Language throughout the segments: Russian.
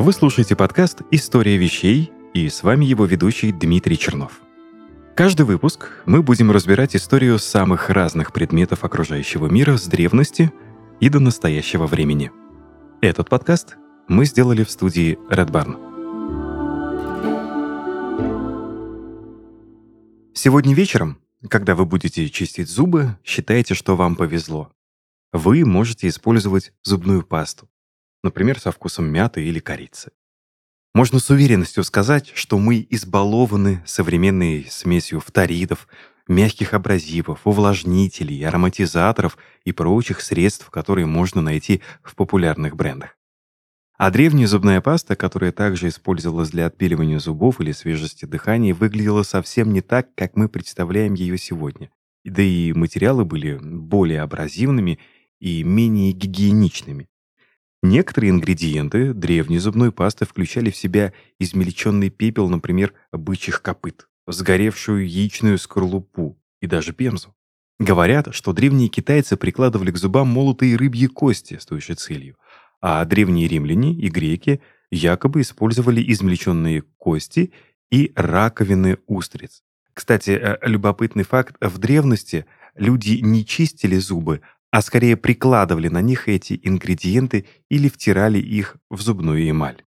Вы слушаете подкаст «История вещей» и с вами его ведущий Дмитрий Чернов. Каждый выпуск мы будем разбирать историю самых разных предметов окружающего мира с древности и до настоящего времени. Этот подкаст мы сделали в студии Red Barn. Сегодня вечером, когда вы будете чистить зубы, считайте, что вам повезло. Вы можете использовать зубную пасту, например, со вкусом мяты или корицы. Можно с уверенностью сказать, что мы избалованы современной смесью фторидов, мягких абразивов, увлажнителей, ароматизаторов и прочих средств, которые можно найти в популярных брендах. А древняя зубная паста, которая также использовалась для отпиливания зубов или свежести дыхания, выглядела совсем не так, как мы представляем ее сегодня. Да и материалы были более абразивными и менее гигиеничными. Некоторые ингредиенты древней зубной пасты включали в себя измельченный пепел, например, бычьих копыт, сгоревшую яичную скорлупу и даже пемзу. Говорят, что древние китайцы прикладывали к зубам молотые рыбьи кости с той же целью, а древние римляне и греки якобы использовали измельченные кости и раковины устриц. Кстати, э, любопытный факт, в древности люди не чистили зубы, а скорее прикладывали на них эти ингредиенты или втирали их в зубную эмаль.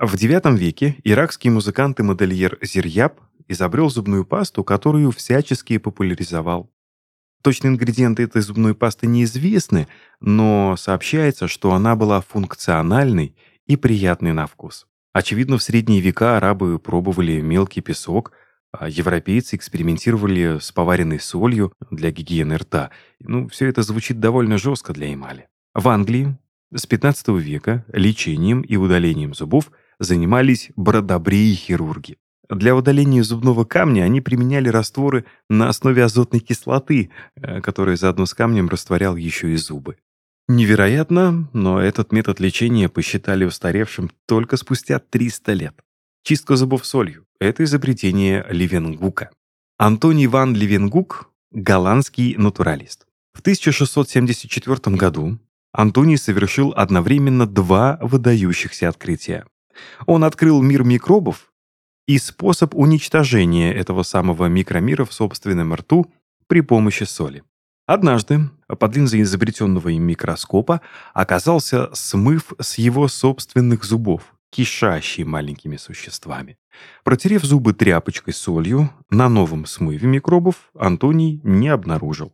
В IX веке иракский музыкант и модельер Зирьяб изобрел зубную пасту, которую всячески популяризовал. Точные ингредиенты этой зубной пасты неизвестны, но сообщается, что она была функциональной и приятной на вкус. Очевидно, в средние века арабы пробовали мелкий песок – европейцы экспериментировали с поваренной солью для гигиены рта. Ну, все это звучит довольно жестко для эмали. В Англии с 15 века лечением и удалением зубов занимались бродобреи хирурги. Для удаления зубного камня они применяли растворы на основе азотной кислоты, э, которая заодно с камнем растворял еще и зубы. Невероятно, но этот метод лечения посчитали устаревшим только спустя 300 лет. Чистка зубов солью – это изобретение Левенгука. Антоний ван Левенгук – голландский натуралист. В 1674 году Антоний совершил одновременно два выдающихся открытия. Он открыл мир микробов и способ уничтожения этого самого микромира в собственном рту при помощи соли. Однажды под линзой изобретенного им микроскопа оказался смыв с его собственных зубов, кишащий маленькими существами. Протерев зубы тряпочкой с солью, на новом смыве микробов Антоний не обнаружил.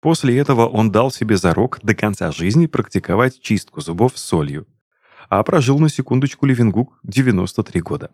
После этого он дал себе зарок до конца жизни практиковать чистку зубов солью, а прожил на секундочку Левенгук 93 года.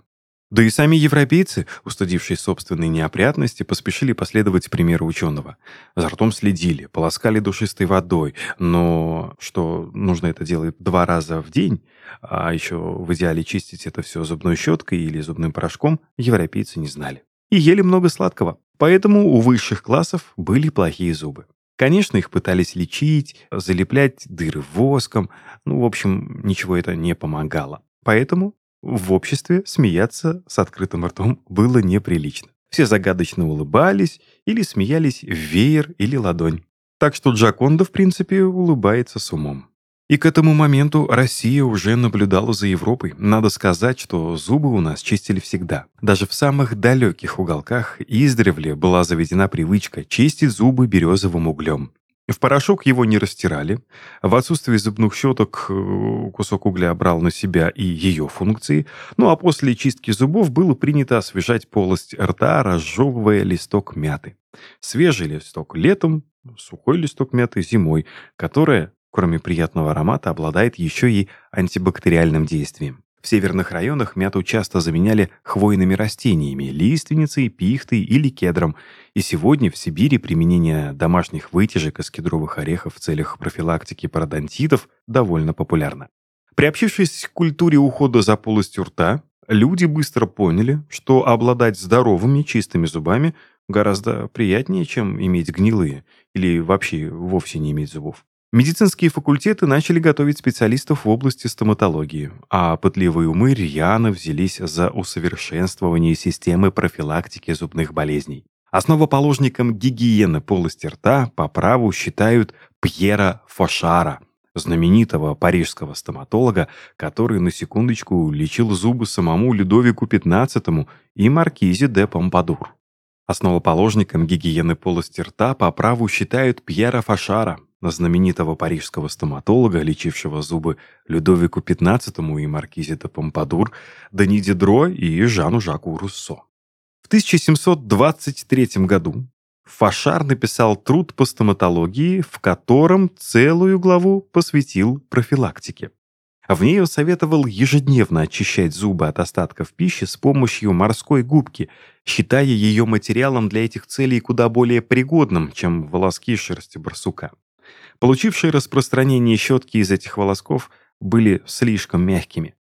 Да и сами европейцы, устыдившись собственной неопрятности, поспешили последовать примеру ученого. За ртом следили, полоскали душистой водой, но что нужно это делать два раза в день, а еще в идеале чистить это все зубной щеткой или зубным порошком, европейцы не знали. И ели много сладкого. Поэтому у высших классов были плохие зубы. Конечно, их пытались лечить, залеплять дыры воском, ну, в общем, ничего это не помогало. Поэтому в обществе смеяться с открытым ртом было неприлично. Все загадочно улыбались или смеялись в веер или ладонь. Так что Джаконда, в принципе, улыбается с умом. И к этому моменту Россия уже наблюдала за Европой. Надо сказать, что зубы у нас чистили всегда. Даже в самых далеких уголках издревле была заведена привычка чистить зубы березовым углем. В порошок его не растирали. В отсутствие зубных щеток э, кусок угля брал на себя и ее функции. Ну а после чистки зубов было принято освежать полость рта, разжевывая листок мяты. Свежий листок летом, сухой листок мяты зимой, которая, кроме приятного аромата, обладает еще и антибактериальным действием. В северных районах мяту часто заменяли хвойными растениями, лиственницей, пихтой или кедром. И сегодня в Сибири применение домашних вытяжек из кедровых орехов в целях профилактики пародонтитов довольно популярно. Приобщившись к культуре ухода за полостью рта, люди быстро поняли, что обладать здоровыми чистыми зубами гораздо приятнее, чем иметь гнилые или вообще вовсе не иметь зубов. Медицинские факультеты начали готовить специалистов в области стоматологии, а пытливые умы рьяно взялись за усовершенствование системы профилактики зубных болезней. Основоположником гигиены полости рта по праву считают Пьера Фошара, знаменитого парижского стоматолога, который, на секундочку, лечил зубы самому Людовику XV и маркизе де Помпадур. Основоположником гигиены полости рта по праву считают Пьера Фошара, знаменитого парижского стоматолога, лечившего зубы Людовику XV и маркизе де Помпадур, Дани Дидро и Жану Жаку Руссо. В 1723 году Фашар написал труд по стоматологии, в котором целую главу посвятил профилактике. В ней он советовал ежедневно очищать зубы от остатков пищи с помощью морской губки, считая ее материалом для этих целей куда более пригодным, чем волоски шерсти барсука. Получившие распространение щетки из этих волосков были слишком мягкими.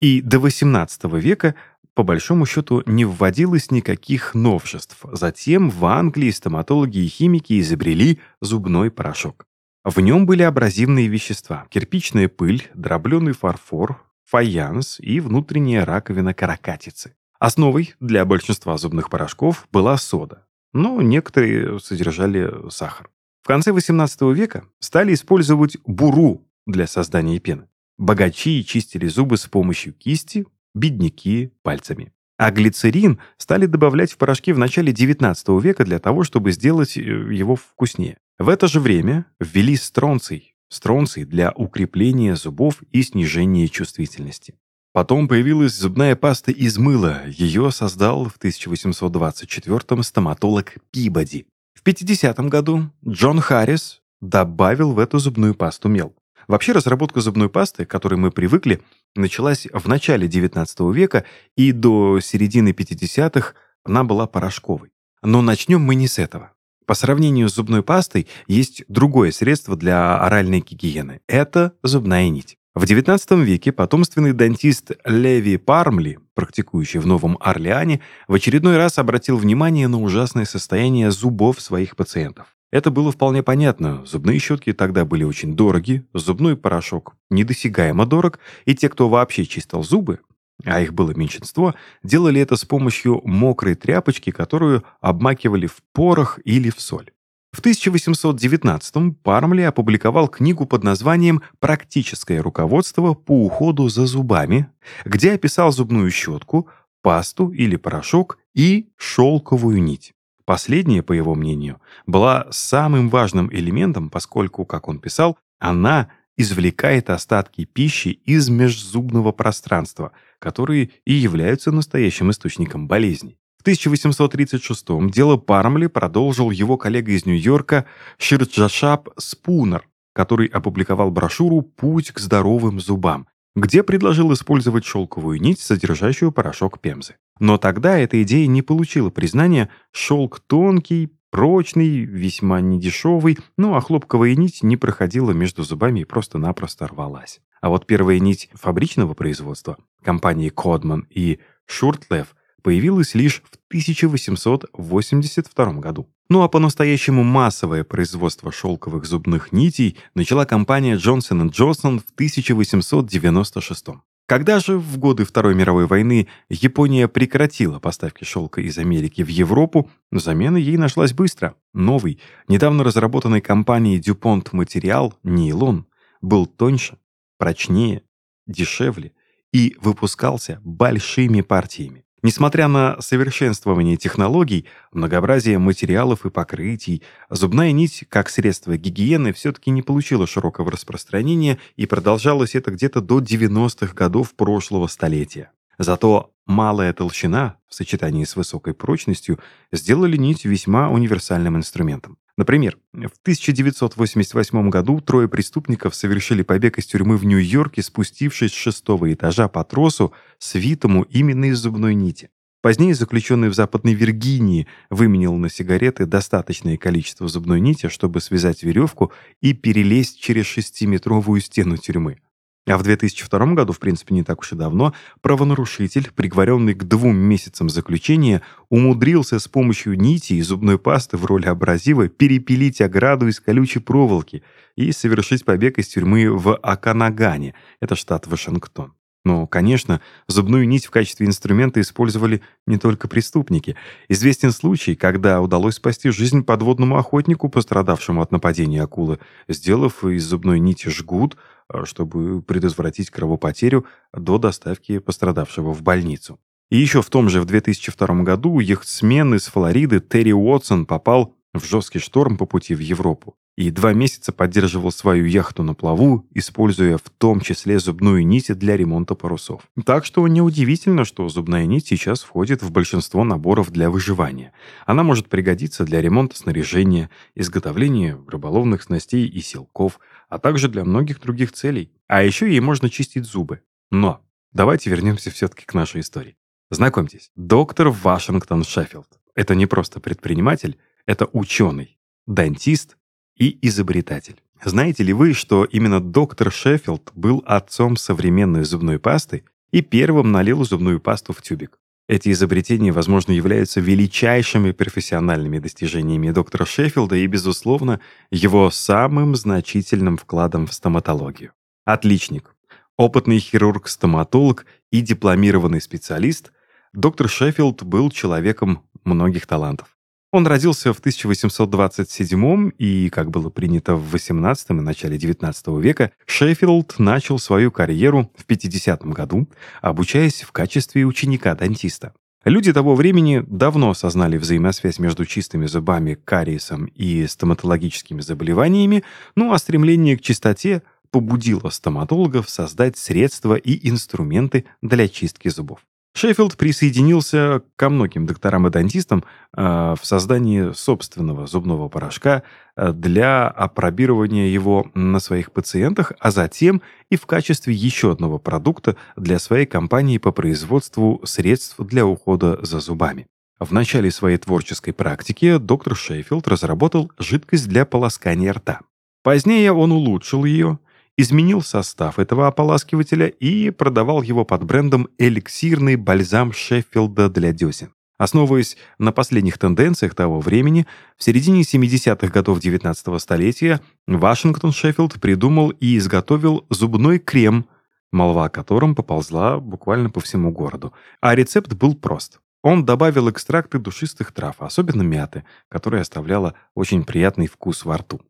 И до XVIII века по большому счету не вводилось никаких новшеств. Затем в Англии стоматологи и химики изобрели зубной порошок. В нем были абразивные вещества – кирпичная пыль, дробленый фарфор, фаянс и внутренняя раковина каракатицы. Основой для большинства зубных порошков была сода, но некоторые содержали сахар. В конце XVIII века стали использовать буру для создания пены. Богачи чистили зубы с помощью кисти, бедняки – пальцами. А глицерин стали добавлять в порошки в начале XIX века для того, чтобы сделать э, его вкуснее. В это же время ввели стронций, стронций для укрепления зубов и снижения чувствительности. Потом появилась зубная паста из мыла. Ее создал в 1824-м стоматолог Пибоди. В 50 году Джон Харрис добавил в эту зубную пасту мел. Вообще разработка зубной пасты, к которой мы привыкли, началась в начале XIX века, и до середины 50-х она была порошковой. Но начнем мы не с этого. По сравнению с зубной пастой есть другое средство для оральной гигиены. Это зубная нить. В XIX веке потомственный дантист Леви Пармли, практикующий в Новом Орлеане, в очередной раз обратил внимание на ужасное состояние зубов своих пациентов. Это было вполне понятно. Зубные щетки тогда были очень дороги, зубной порошок недосягаемо дорог, и те, кто вообще чистил зубы, а их было меньшинство, делали это с помощью мокрой тряпочки, которую обмакивали в порох или в соль. В 1819-м Пармли опубликовал книгу под названием «Практическое руководство по уходу за зубами», где описал зубную щетку, пасту или порошок и шелковую нить. Последняя, по его мнению, была самым важным элементом, поскольку, как он писал, она извлекает остатки пищи из межзубного пространства, которые и являются настоящим источником болезней. В 1836-м дело Пармли продолжил его коллега из Нью-Йорка Ширджашап Спунер, который опубликовал брошюру «Путь к здоровым зубам», где предложил использовать шелковую нить, содержащую порошок пемзы. Но тогда эта идея не получила признания, шелк тонкий, прочный, весьма недешевый, ну а хлопковая нить не проходила между зубами и просто-напросто рвалась. А вот первая нить фабричного производства компании Кодман и Шуртлев появилась лишь в 1882 году. Ну а по-настоящему массовое производство шелковых зубных нитей начала компания Johnson Johnson в 1896. Когда же в годы Второй мировой войны Япония прекратила поставки шелка из Америки в Европу, замена ей нашлась быстро. Новый, недавно разработанный компанией DuPont материал, нейлон, был тоньше, прочнее, дешевле и выпускался большими партиями. Несмотря на совершенствование технологий, многообразие материалов и покрытий, зубная нить как средство гигиены все-таки не получила широкого распространения и продолжалось это где-то до 90-х годов прошлого столетия. Зато малая толщина в сочетании с высокой прочностью сделали нить весьма универсальным инструментом. Например, в 1988 году трое преступников совершили побег из тюрьмы в Нью-Йорке, спустившись с шестого этажа по тросу, свитому именно из зубной нити. Позднее заключенный в Западной Виргинии выменил на сигареты достаточное количество зубной нити, чтобы связать веревку и перелезть через шестиметровую стену тюрьмы. А в 2002 году, в принципе, не так уж и давно, правонарушитель, приговоренный к двум месяцам заключения, умудрился с помощью нити и зубной пасты в роли абразива перепилить ограду из колючей проволоки и совершить побег из тюрьмы в Аканагане, это штат Вашингтон. Но, конечно, зубную нить в качестве инструмента использовали не только преступники. Известен случай, когда удалось спасти жизнь подводному охотнику, пострадавшему от нападения акулы, сделав из зубной нити жгут, а, чтобы предотвратить кровопотерю до доставки пострадавшего в больницу. И еще в том же в 2002 году яхтсмен из Флориды Терри Уотсон попал в жесткий шторм по пути в Европу и два месяца поддерживал свою яхту на плаву, используя в том числе зубную нить для ремонта парусов. Так что неудивительно, что зубная нить сейчас входит в большинство наборов для выживания. Она может пригодиться для ремонта снаряжения, изготовления рыболовных снастей и силков, а также для многих других целей. А еще ей можно чистить зубы. Но давайте вернемся все-таки к нашей истории. Знакомьтесь, доктор Вашингтон Шеффилд. Это не просто предприниматель, это ученый, дантист и изобретатель. Знаете ли вы, что именно доктор Шеффилд был отцом современной зубной пасты и первым налил зубную пасту в тюбик? Эти изобретения, возможно, являются величайшими профессиональными достижениями доктора Шеффилда и, безусловно, его самым значительным вкладом в стоматологию. Отличник, опытный хирург-стоматолог и дипломированный специалист, доктор Шеффилд был человеком многих талантов. Он родился в 1827 и, как было принято в 18 и начале 19 века, Шеффилд начал свою карьеру в 50 году, обучаясь в качестве ученика-дантиста. Люди того времени давно осознали взаимосвязь между чистыми зубами, кариесом и стоматологическими заболеваниями, ну а стремление к чистоте побудило стоматологов создать средства и инструменты для чистки зубов. Шеффилд присоединился ко многим докторам и дантистам э, в создании собственного зубного порошка э, для опробирования его на своих пациентах, а затем и в качестве еще одного продукта для своей компании по производству средств для ухода за зубами. В начале своей творческой практики доктор Шеффилд разработал жидкость для полоскания рта. Позднее он улучшил ее – изменил состав этого ополаскивателя и продавал его под брендом «Эликсирный бальзам Шеффилда для десен». Основываясь на последних тенденциях того времени, в середине 70-х годов 19 столетия Вашингтон Шеффилд придумал и изготовил зубной крем, молва о котором поползла буквально по всему городу. А рецепт был прост. Он добавил экстракты душистых трав, особенно мяты, которая оставляла очень приятный вкус во рту.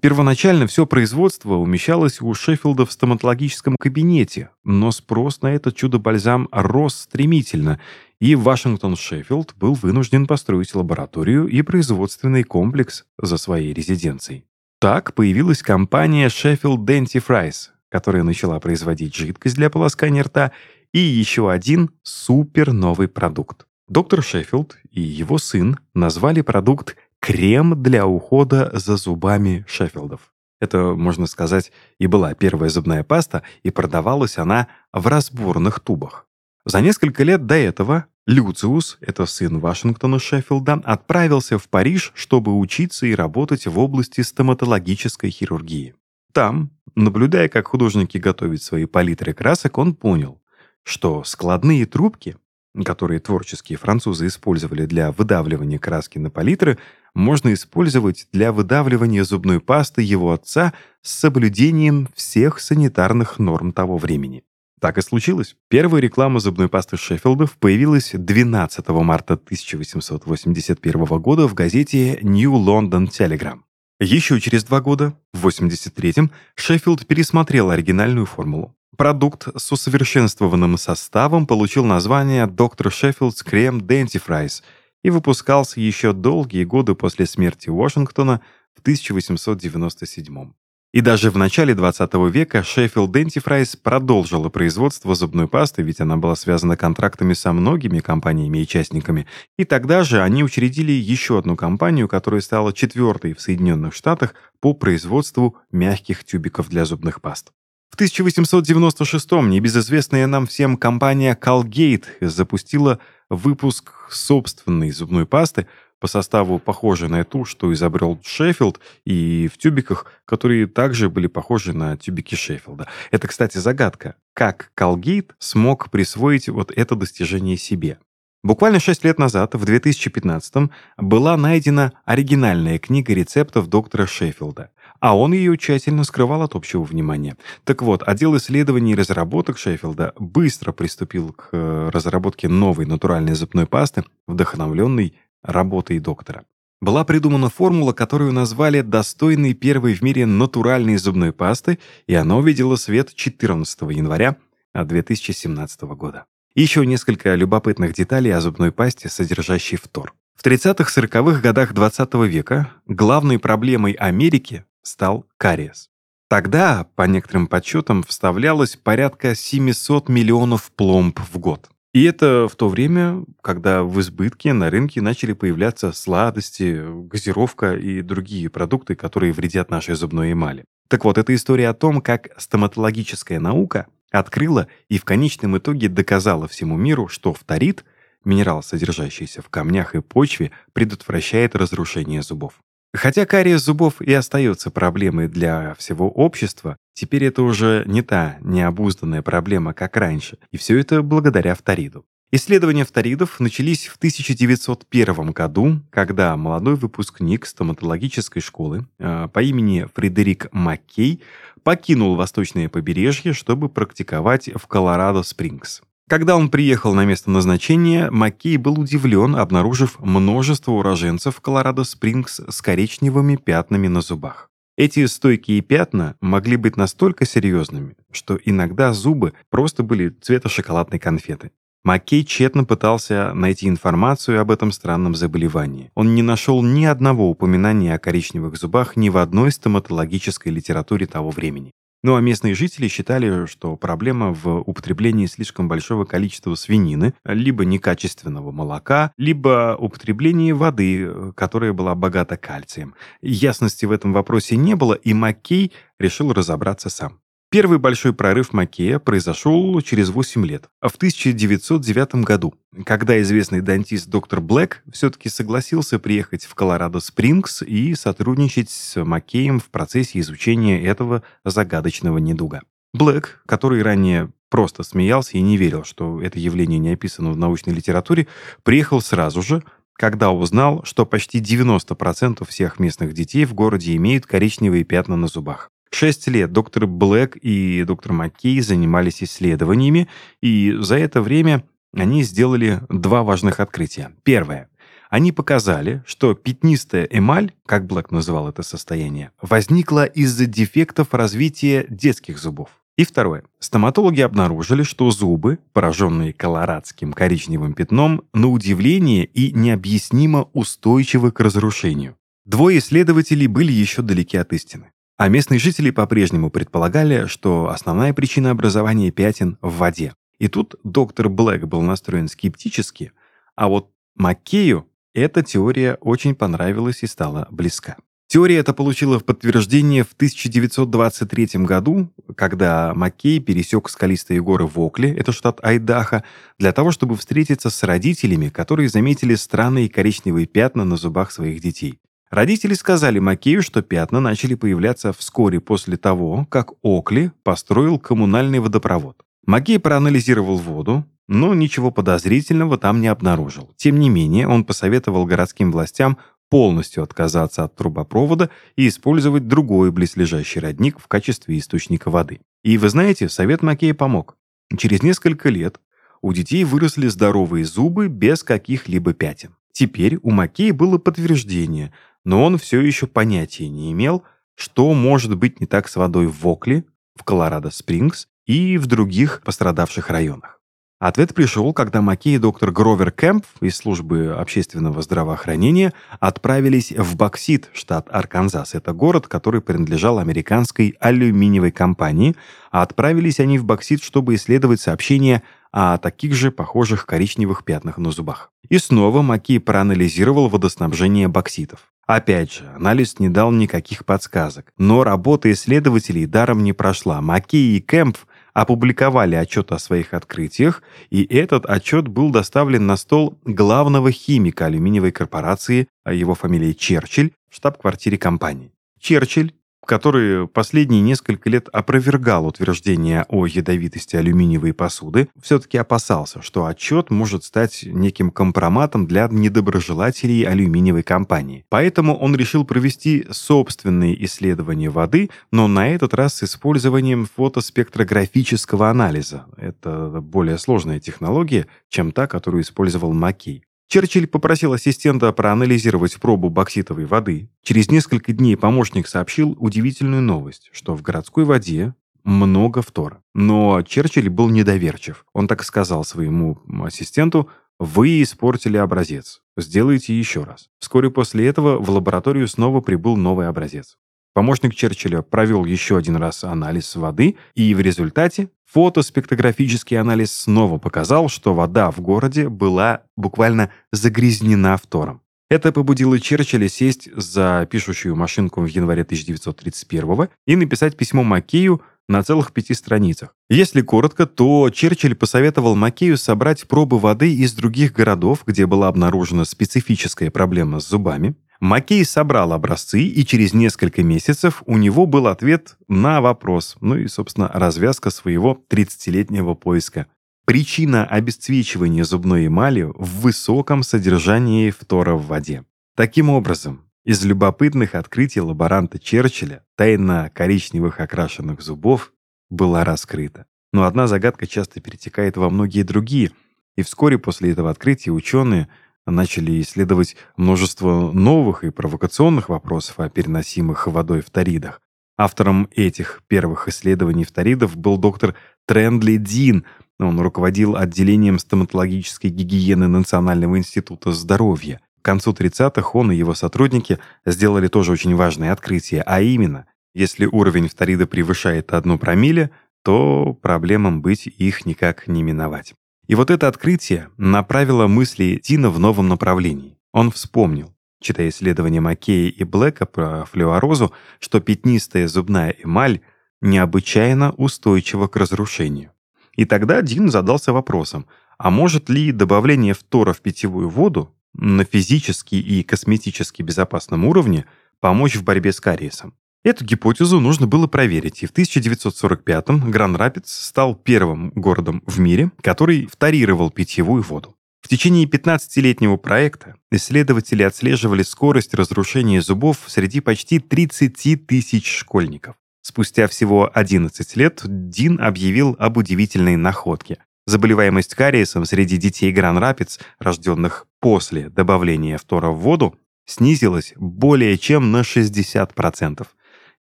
Первоначально все производство умещалось у Шеффилда в стоматологическом кабинете, но спрос на этот чудо-бальзам рос стремительно, и Вашингтон-Шеффилд был вынужден построить лабораторию и производственный комплекс за своей резиденцией. Так появилась компания Sheffield Dentifrice, которая начала производить жидкость для полоскания рта и еще один супер новый продукт. Доктор Шеффилд и его сын назвали продукт крем для ухода за зубами Шеффилдов. Это, можно сказать, и была первая зубная паста, и продавалась она в разборных тубах. За несколько лет до этого Люциус, это сын Вашингтона Шеффилда, отправился в Париж, чтобы учиться и работать в области стоматологической хирургии. Там, наблюдая, как художники готовят свои палитры красок, он понял, что складные трубки, которые творческие французы использовали для выдавливания краски на палитры, можно использовать для выдавливания зубной пасты его отца с соблюдением всех санитарных норм того времени. Так и случилось. Первая реклама зубной пасты Шеффилдов появилась 12 марта 1881 года в газете New London Telegram. Еще через два года, в 83-м, Шеффилд пересмотрел оригинальную формулу. Продукт с усовершенствованным составом получил название Dr. Sheffield's Creme Dentifrice – и выпускался еще долгие годы после смерти Вашингтона в 1897 и даже в начале 20 века Sheffield Dentifrice продолжила производство зубной пасты, ведь она была связана контрактами со многими компаниями и участниками. И тогда же они учредили еще одну компанию, которая стала четвертой в Соединенных Штатах по производству мягких тюбиков для зубных паст. В 1896-м небезызвестная нам всем компания Colgate запустила выпуск собственной зубной пасты по составу похожей на ту, что изобрел Шеффилд, и в тюбиках, которые также были похожи на тюбики Шеффилда. Это, кстати, загадка. Как Колгейт смог присвоить вот это достижение себе? Буквально 6 лет назад, в 2015 была найдена оригинальная книга рецептов доктора Шеффилда. А он ее тщательно скрывал от общего внимания. Так вот, отдел исследований и разработок Шеффилда быстро приступил к э, разработке новой натуральной зубной пасты, вдохновленной работой доктора. Была придумана формула, которую назвали «достойной первой в мире натуральной зубной пасты», и она увидела свет 14 января 2017 года. Еще несколько любопытных деталей о зубной пасте, содержащей фтор. В 30-40-х годах 20 века главной проблемой Америки стал кариес. Тогда, по некоторым подсчетам, вставлялось порядка 700 миллионов пломб в год. И это в то время, когда в избытке на рынке начали появляться сладости, газировка и другие продукты, которые вредят нашей зубной эмали. Так вот, это история о том, как стоматологическая наука открыла и в конечном итоге доказала всему миру, что фторид, минерал, содержащийся в камнях и почве, предотвращает разрушение зубов. Хотя кариес зубов и остается проблемой для всего общества, теперь это уже не та необузданная проблема, как раньше, и все это благодаря фториду. Исследования фторидов начались в 1901 году, когда молодой выпускник стоматологической школы э, по имени Фредерик Маккей покинул восточное побережье, чтобы практиковать в Колорадо-Спрингс. Когда он приехал на место назначения, Маккей был удивлен, обнаружив множество уроженцев Колорадо-Спрингс с коричневыми пятнами на зубах. Эти стойкие пятна могли быть настолько серьезными, что иногда зубы просто были цвета шоколадной конфеты. Маккей тщетно пытался найти информацию об этом странном заболевании. Он не нашел ни одного упоминания о коричневых зубах ни в одной стоматологической литературе того времени. Ну а местные жители считали, что проблема в употреблении слишком большого количества свинины, либо некачественного молока, либо употреблении воды, которая была богата кальцием. Ясности в этом вопросе не было, и Маккей решил разобраться сам. Первый большой прорыв Макея произошел через 8 лет, в 1909 году, когда известный дантист доктор Блэк все-таки согласился приехать в Колорадо-Спрингс и сотрудничать с Маккеем в процессе изучения этого загадочного недуга. Блэк, который ранее просто смеялся и не верил, что это явление не описано в научной литературе, приехал сразу же, когда узнал, что почти 90% всех местных детей в городе имеют коричневые пятна на зубах. Шесть лет доктор Блэк и доктор Маккей занимались исследованиями, и за это время они сделали два важных открытия. Первое. Они показали, что пятнистая эмаль, как Блэк называл это состояние, возникла из-за дефектов развития детских зубов. И второе. Стоматологи обнаружили, что зубы, пораженные колорадским коричневым пятном, на удивление и необъяснимо устойчивы к разрушению. Двое исследователей были еще далеки от истины. А местные жители по-прежнему предполагали, что основная причина образования пятен в воде. И тут доктор Блэк был настроен скептически, а вот Маккею эта теория очень понравилась и стала близка. Теория эта получила в подтверждение в 1923 году, когда Маккей пересек скалистые горы в Окле, это штат Айдахо, для того, чтобы встретиться с родителями, которые заметили странные коричневые пятна на зубах своих детей. Родители сказали Макею, что пятна начали появляться вскоре после того, как Окли построил коммунальный водопровод. Макей проанализировал воду, но ничего подозрительного там не обнаружил. Тем не менее, он посоветовал городским властям полностью отказаться от трубопровода и использовать другой близлежащий родник в качестве источника воды. И вы знаете, совет Макея помог. Через несколько лет у детей выросли здоровые зубы без каких-либо пятен. Теперь у Макея было подтверждение, но он все еще понятия не имел, что может быть не так с водой в Вокли, в Колорадо-Спрингс и в других пострадавших районах. Ответ пришел, когда Маккей и доктор Гровер Кэмп из службы общественного здравоохранения отправились в Боксит, штат Арканзас. Это город, который принадлежал американской алюминиевой компании, а отправились они в Боксит, чтобы исследовать сообщения о таких же похожих коричневых пятнах на зубах. И снова Маккей проанализировал водоснабжение бокситов. Опять же, анализ не дал никаких подсказок. Но работа исследователей даром не прошла. Маккей и Кэмп опубликовали отчет о своих открытиях, и этот отчет был доставлен на стол главного химика алюминиевой корпорации, а его фамилия Черчилль, в штаб-квартире компании. Черчилль, который последние несколько лет опровергал утверждение о ядовитости алюминиевой посуды, все-таки опасался, что отчет может стать неким компроматом для недоброжелателей алюминиевой компании. Поэтому он решил провести собственные исследования воды, но на этот раз с использованием фотоспектрографического анализа. Это более сложная технология, чем та, которую использовал Маккей. Черчилль попросил ассистента проанализировать пробу бокситовой воды. Через несколько дней помощник сообщил удивительную новость, что в городской воде много фтора. Но Черчилль был недоверчив. Он так сказал своему ассистенту, «Вы испортили образец. Сделайте еще раз». Вскоре после этого в лабораторию снова прибыл новый образец. Помощник Черчилля провел еще один раз анализ воды, и в результате фотоспектрографический анализ снова показал, что вода в городе была буквально загрязнена фтором. Это побудило Черчилля сесть за пишущую машинку в январе 1931 и написать письмо Маккею на целых пяти страницах. Если коротко, то Черчилль посоветовал Маккею собрать пробы воды из других городов, где была обнаружена специфическая проблема с зубами, Маккей собрал образцы, и через несколько месяцев у него был ответ на вопрос, ну и, собственно, развязка своего 30-летнего поиска. Причина обесцвечивания зубной эмали в высоком содержании фтора в воде. Таким образом, из любопытных открытий лаборанта Черчилля тайна коричневых окрашенных зубов была раскрыта. Но одна загадка часто перетекает во многие другие, и вскоре после этого открытия ученые – начали исследовать множество новых и провокационных вопросов о переносимых водой фторидах. Автором этих первых исследований фторидов был доктор Трендли Дин. Он руководил отделением стоматологической гигиены Национального института здоровья. К концу 30-х он и его сотрудники сделали тоже очень важное открытие, а именно, если уровень фторида превышает одну промилле, то проблемам быть их никак не миновать. И вот это открытие направило мысли Дина в новом направлении. Он вспомнил, читая исследования Маккея и Блэка про флюорозу, что пятнистая зубная эмаль необычайно устойчива к разрушению. И тогда Дин задался вопросом, а может ли добавление фтора в питьевую воду на физически и косметически безопасном уровне помочь в борьбе с кариесом? Эту гипотезу нужно было проверить, и в 1945-м Гран-Рапидс стал первым городом в мире, который вторировал питьевую воду. В течение 15-летнего проекта исследователи отслеживали скорость разрушения зубов среди почти 30 тысяч школьников. Спустя всего 11 лет Дин объявил об удивительной находке. Заболеваемость кариесом среди детей Гран-Рапидс, рожденных после добавления фтора в воду, снизилась более чем на 60%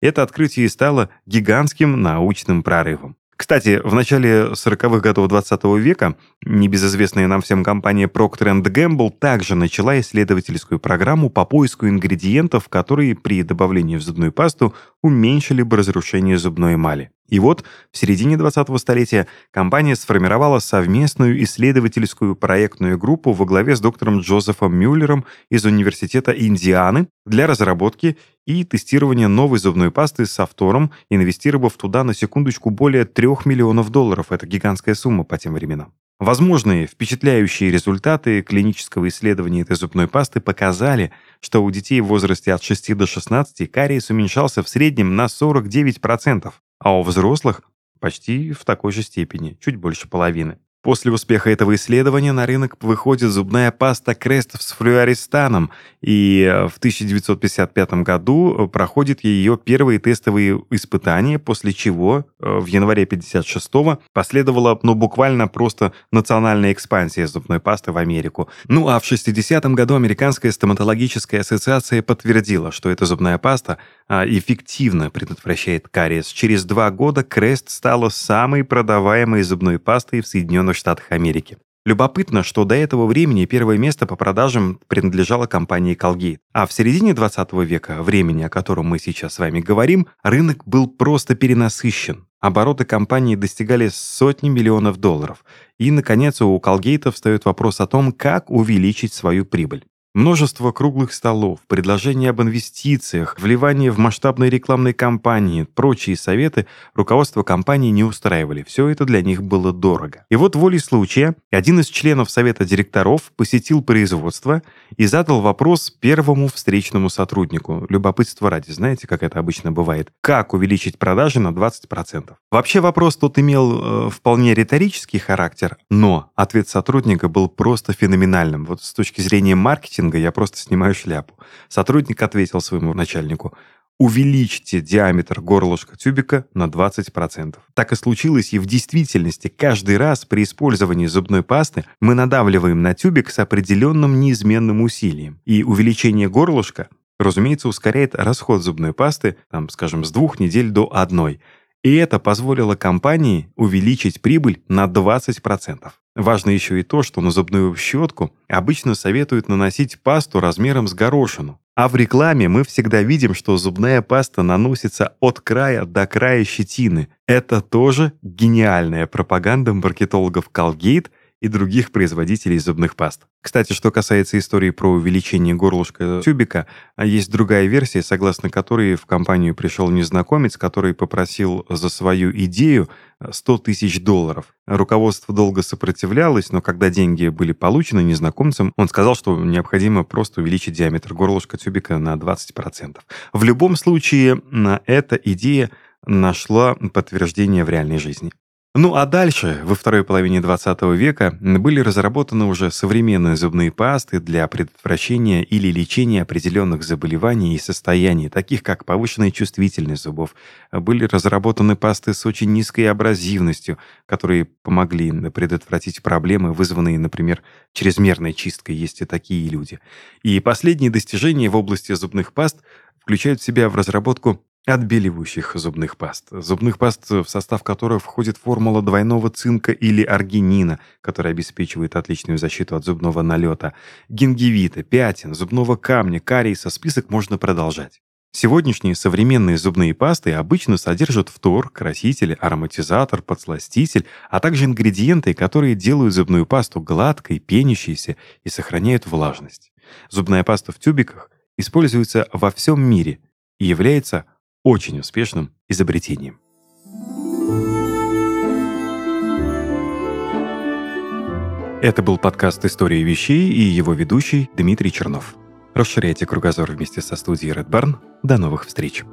это открытие и стало гигантским научным прорывом. Кстати, в начале 40-х годов 20 -го века небезызвестная нам всем компания Procter Gamble также начала исследовательскую программу по поиску ингредиентов, которые при добавлении в зубную пасту уменьшили бы разрушение зубной эмали. И вот в середине 20-го столетия компания сформировала совместную исследовательскую проектную группу во главе с доктором Джозефом Мюллером из Университета Индианы для разработки и тестирования новой зубной пасты с автором, инвестировав туда на секундочку более 3 миллионов долларов. Это гигантская сумма по тем временам. Возможные впечатляющие результаты клинического исследования этой зубной пасты показали, что у детей в возрасте от 6 до 16 кариес уменьшался в среднем на 49%, а у взрослых почти в такой же степени, чуть больше половины. После успеха этого исследования на рынок выходит зубная паста Крест с флюористаном, и э, в 1955 году проходит ее первые тестовые испытания, после чего э, в январе 1956 последовала ну, буквально просто национальная экспансия зубной пасты в Америку. Ну а в 60 году Американская стоматологическая ассоциация подтвердила, что эта зубная паста а, эффективно предотвращает кариес. Через два года Крест стала самой продаваемой зубной пастой в Соединенных Штатах Америки. Любопытно, что до этого времени первое место по продажам принадлежало компании Colgate. А в середине 20 века, времени, о котором мы сейчас с вами говорим, рынок был просто перенасыщен. Обороты компании достигали сотни миллионов долларов. И, наконец, у Colgate встает вопрос о том, как увеличить свою прибыль. Множество круглых столов, предложения об инвестициях, вливание в масштабные рекламные кампании, прочие советы руководство компании не устраивали. Все это для них было дорого. И вот волей случая один из членов совета директоров посетил производство и задал вопрос первому встречному сотруднику. Любопытство ради, знаете, как это обычно бывает. Как увеличить продажи на 20%? Вообще вопрос тут имел э, вполне риторический характер, но ответ сотрудника был просто феноменальным. Вот с точки зрения маркетинга маркетинга я просто снимаю шляпу. Сотрудник ответил своему начальнику, увеличьте диаметр горлышка тюбика на 20%. Так и случилось, и в действительности каждый раз при использовании зубной пасты мы надавливаем на тюбик с определенным неизменным усилием. И увеличение горлышка, разумеется, ускоряет расход зубной пасты, там, скажем, с двух недель до одной. И это позволило компании увеличить прибыль на 20%. Важно еще и то, что на зубную щетку обычно советуют наносить пасту размером с горошину. А в рекламе мы всегда видим, что зубная паста наносится от края до края щетины. Это тоже гениальная пропаганда маркетологов Colgate и других производителей зубных паст. Кстати, что касается истории про увеличение горлышка тюбика, а есть другая версия, согласно которой в компанию пришел незнакомец, который попросил за свою идею 100 тысяч долларов. Руководство долго сопротивлялось, но когда деньги были получены незнакомцем, он сказал, что необходимо просто увеличить диаметр горлышка тюбика на 20%. В любом случае, эта идея нашла подтверждение в реальной жизни. Ну а дальше, во второй половине 20 века, были разработаны уже современные зубные пасты для предотвращения или лечения определенных заболеваний и состояний, таких как повышенная чувствительность зубов. Были разработаны пасты с очень низкой абразивностью, которые помогли предотвратить проблемы, вызванные, например, чрезмерной чисткой. Есть и такие люди. И последние достижения в области зубных паст включают в себя в разработку отбеливающих зубных паст. Зубных паст, в состав которых входит формула двойного цинка или аргинина, которая обеспечивает отличную защиту от зубного налета, гингивита, пятен, зубного камня, кариеса, список можно продолжать. Сегодняшние современные зубные пасты обычно содержат фтор, краситель, ароматизатор, подсластитель, а также ингредиенты, которые делают зубную пасту гладкой, пенящейся и сохраняют влажность. Зубная паста в тюбиках используется во всем мире и является очень успешным изобретением. Это был подкаст «Истории вещей» и его ведущий Дмитрий Чернов. Расширяйте кругозор вместе со студией Red Barn. До новых встреч!